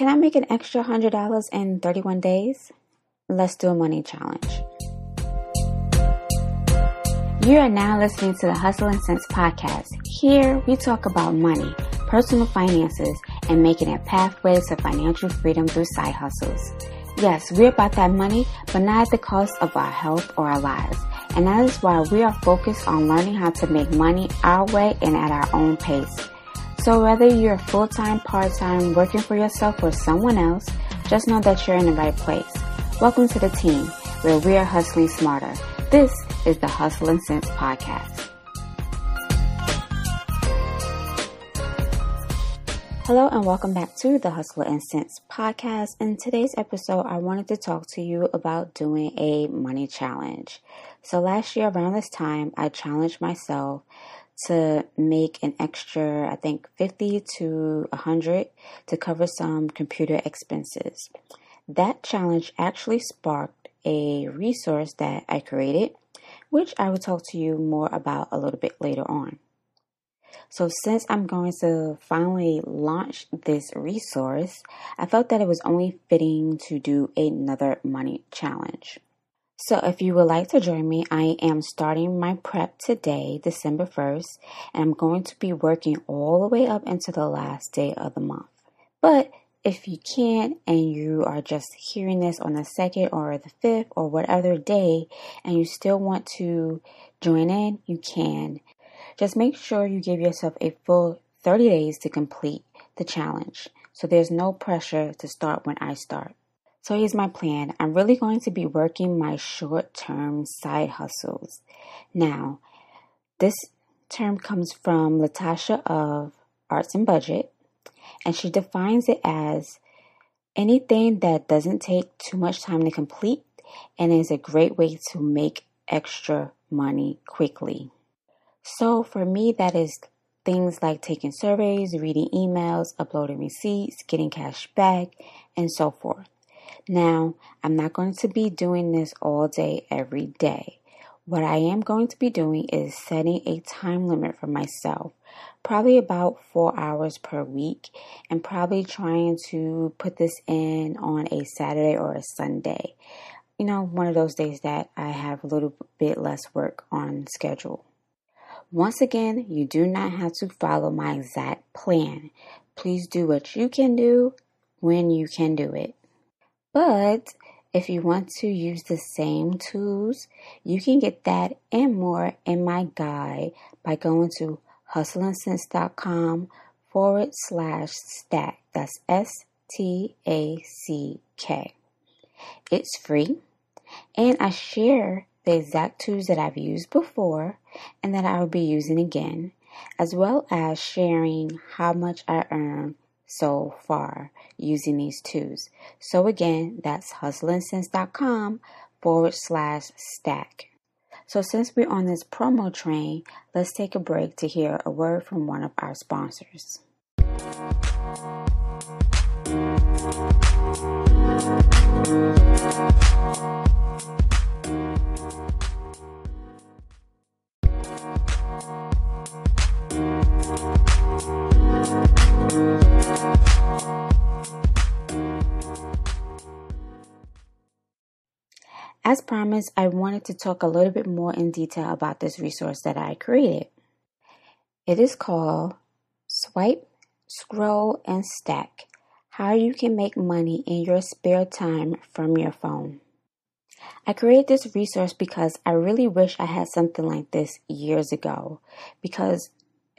Can I make an extra $100 in 31 days? Let's do a money challenge. You are now listening to the Hustle and Sense podcast. Here we talk about money, personal finances, and making a pathway to financial freedom through side hustles. Yes, we're about that money, but not at the cost of our health or our lives. And that is why we are focused on learning how to make money our way and at our own pace. So whether you're full-time, part-time, working for yourself or someone else, just know that you're in the right place. Welcome to the team where we are hustling smarter. This is the Hustle and Sense podcast. Hello and welcome back to the Hustle and Sense podcast. In today's episode, I wanted to talk to you about doing a money challenge. So last year around this time, I challenged myself to make an extra, I think 50 to 100 to cover some computer expenses. That challenge actually sparked a resource that I created, which I will talk to you more about a little bit later on. So, since I'm going to finally launch this resource, I felt that it was only fitting to do another money challenge. So, if you would like to join me, I am starting my prep today, December 1st, and I'm going to be working all the way up into the last day of the month. But if you can't and you are just hearing this on the second or the fifth or whatever day and you still want to join in, you can. Just make sure you give yourself a full 30 days to complete the challenge. So there's no pressure to start when I start. So here's my plan. I'm really going to be working my short term side hustles. Now, this term comes from Latasha of Arts and Budget, and she defines it as anything that doesn't take too much time to complete and is a great way to make extra money quickly. So for me, that is things like taking surveys, reading emails, uploading receipts, getting cash back, and so forth. Now, I'm not going to be doing this all day, every day. What I am going to be doing is setting a time limit for myself, probably about four hours per week, and probably trying to put this in on a Saturday or a Sunday. You know, one of those days that I have a little bit less work on schedule. Once again, you do not have to follow my exact plan. Please do what you can do when you can do it. But if you want to use the same tools, you can get that and more in my guide by going to hustleandsense.com forward slash stack. That's S T A C K. It's free, and I share the exact tools that I've used before and that I will be using again, as well as sharing how much I earn so far using these tools. So again, that's hustleandsense.com forward slash stack. So since we're on this promo train, let's take a break to hear a word from one of our sponsors. As promised, I wanted to talk a little bit more in detail about this resource that I created. It is called Swipe, Scroll, and Stack How You Can Make Money in Your Spare Time from Your Phone. I created this resource because I really wish I had something like this years ago. Because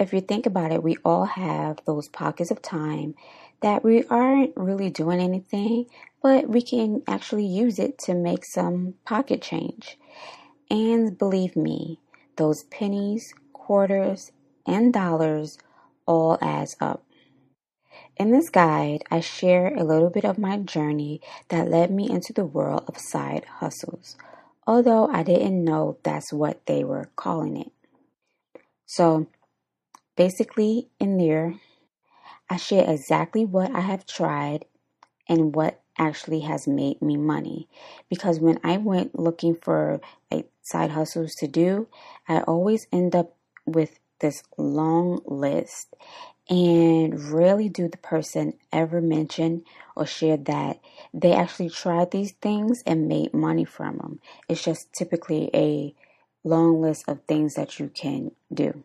if you think about it, we all have those pockets of time that we aren't really doing anything, but we can actually use it to make some pocket change. And believe me, those pennies, quarters, and dollars all adds up. In this guide, I share a little bit of my journey that led me into the world of side hustles, although I didn't know that's what they were calling it. So, basically, in there, I share exactly what I have tried and what actually has made me money. Because when I went looking for like side hustles to do, I always end up with this long list. And rarely do the person ever mention or share that they actually tried these things and made money from them. It's just typically a long list of things that you can do.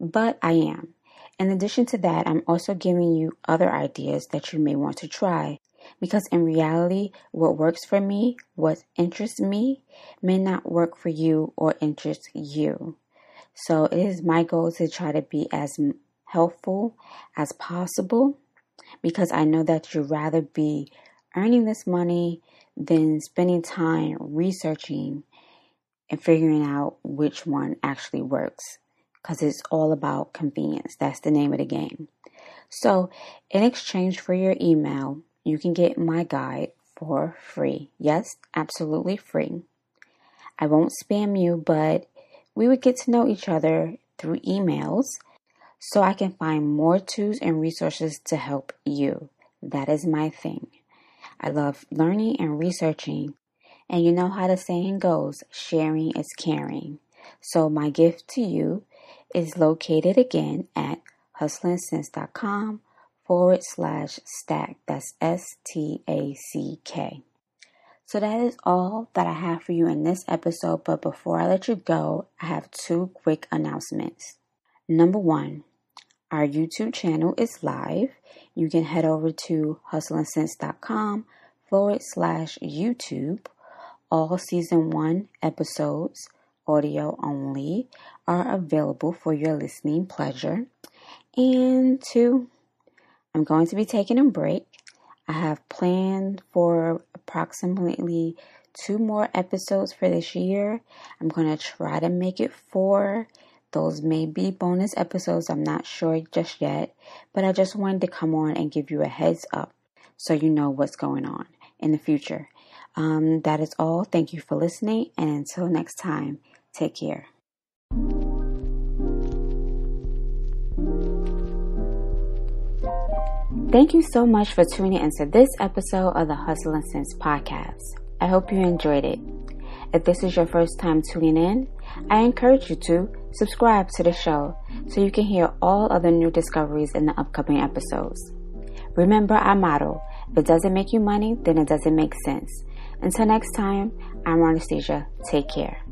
But I am. In addition to that, I'm also giving you other ideas that you may want to try. Because in reality, what works for me, what interests me, may not work for you or interest you. So it is my goal to try to be as helpful as possible because I know that you'd rather be earning this money than spending time researching and figuring out which one actually works because it's all about convenience. That's the name of the game. So, in exchange for your email, you can get my guide for free. Yes, absolutely free. I won't spam you, but we would get to know each other through emails so I can find more tools and resources to help you. That is my thing. I love learning and researching, and you know how the saying goes sharing is caring. So, my gift to you is located again at hustleandsense.com forward slash stack. That's S T A C K. So that is all that I have for you in this episode. But before I let you go, I have two quick announcements. Number one, our YouTube channel is live. You can head over to hustleandsense.com forward slash YouTube. All season one episodes, audio only, are available for your listening pleasure. And two, I'm going to be taking a break. I have planned for approximately two more episodes for this year. I'm going to try to make it four. Those may be bonus episodes, I'm not sure just yet, but I just wanted to come on and give you a heads up so you know what's going on in the future. Um, that is all. Thank you for listening, and until next time, take care. Thank you so much for tuning into this episode of the Hustle and Sense podcast. I hope you enjoyed it. If this is your first time tuning in, I encourage you to subscribe to the show so you can hear all other new discoveries in the upcoming episodes. Remember our motto if it doesn't make you money, then it doesn't make sense. Until next time, I'm Anastasia. Take care.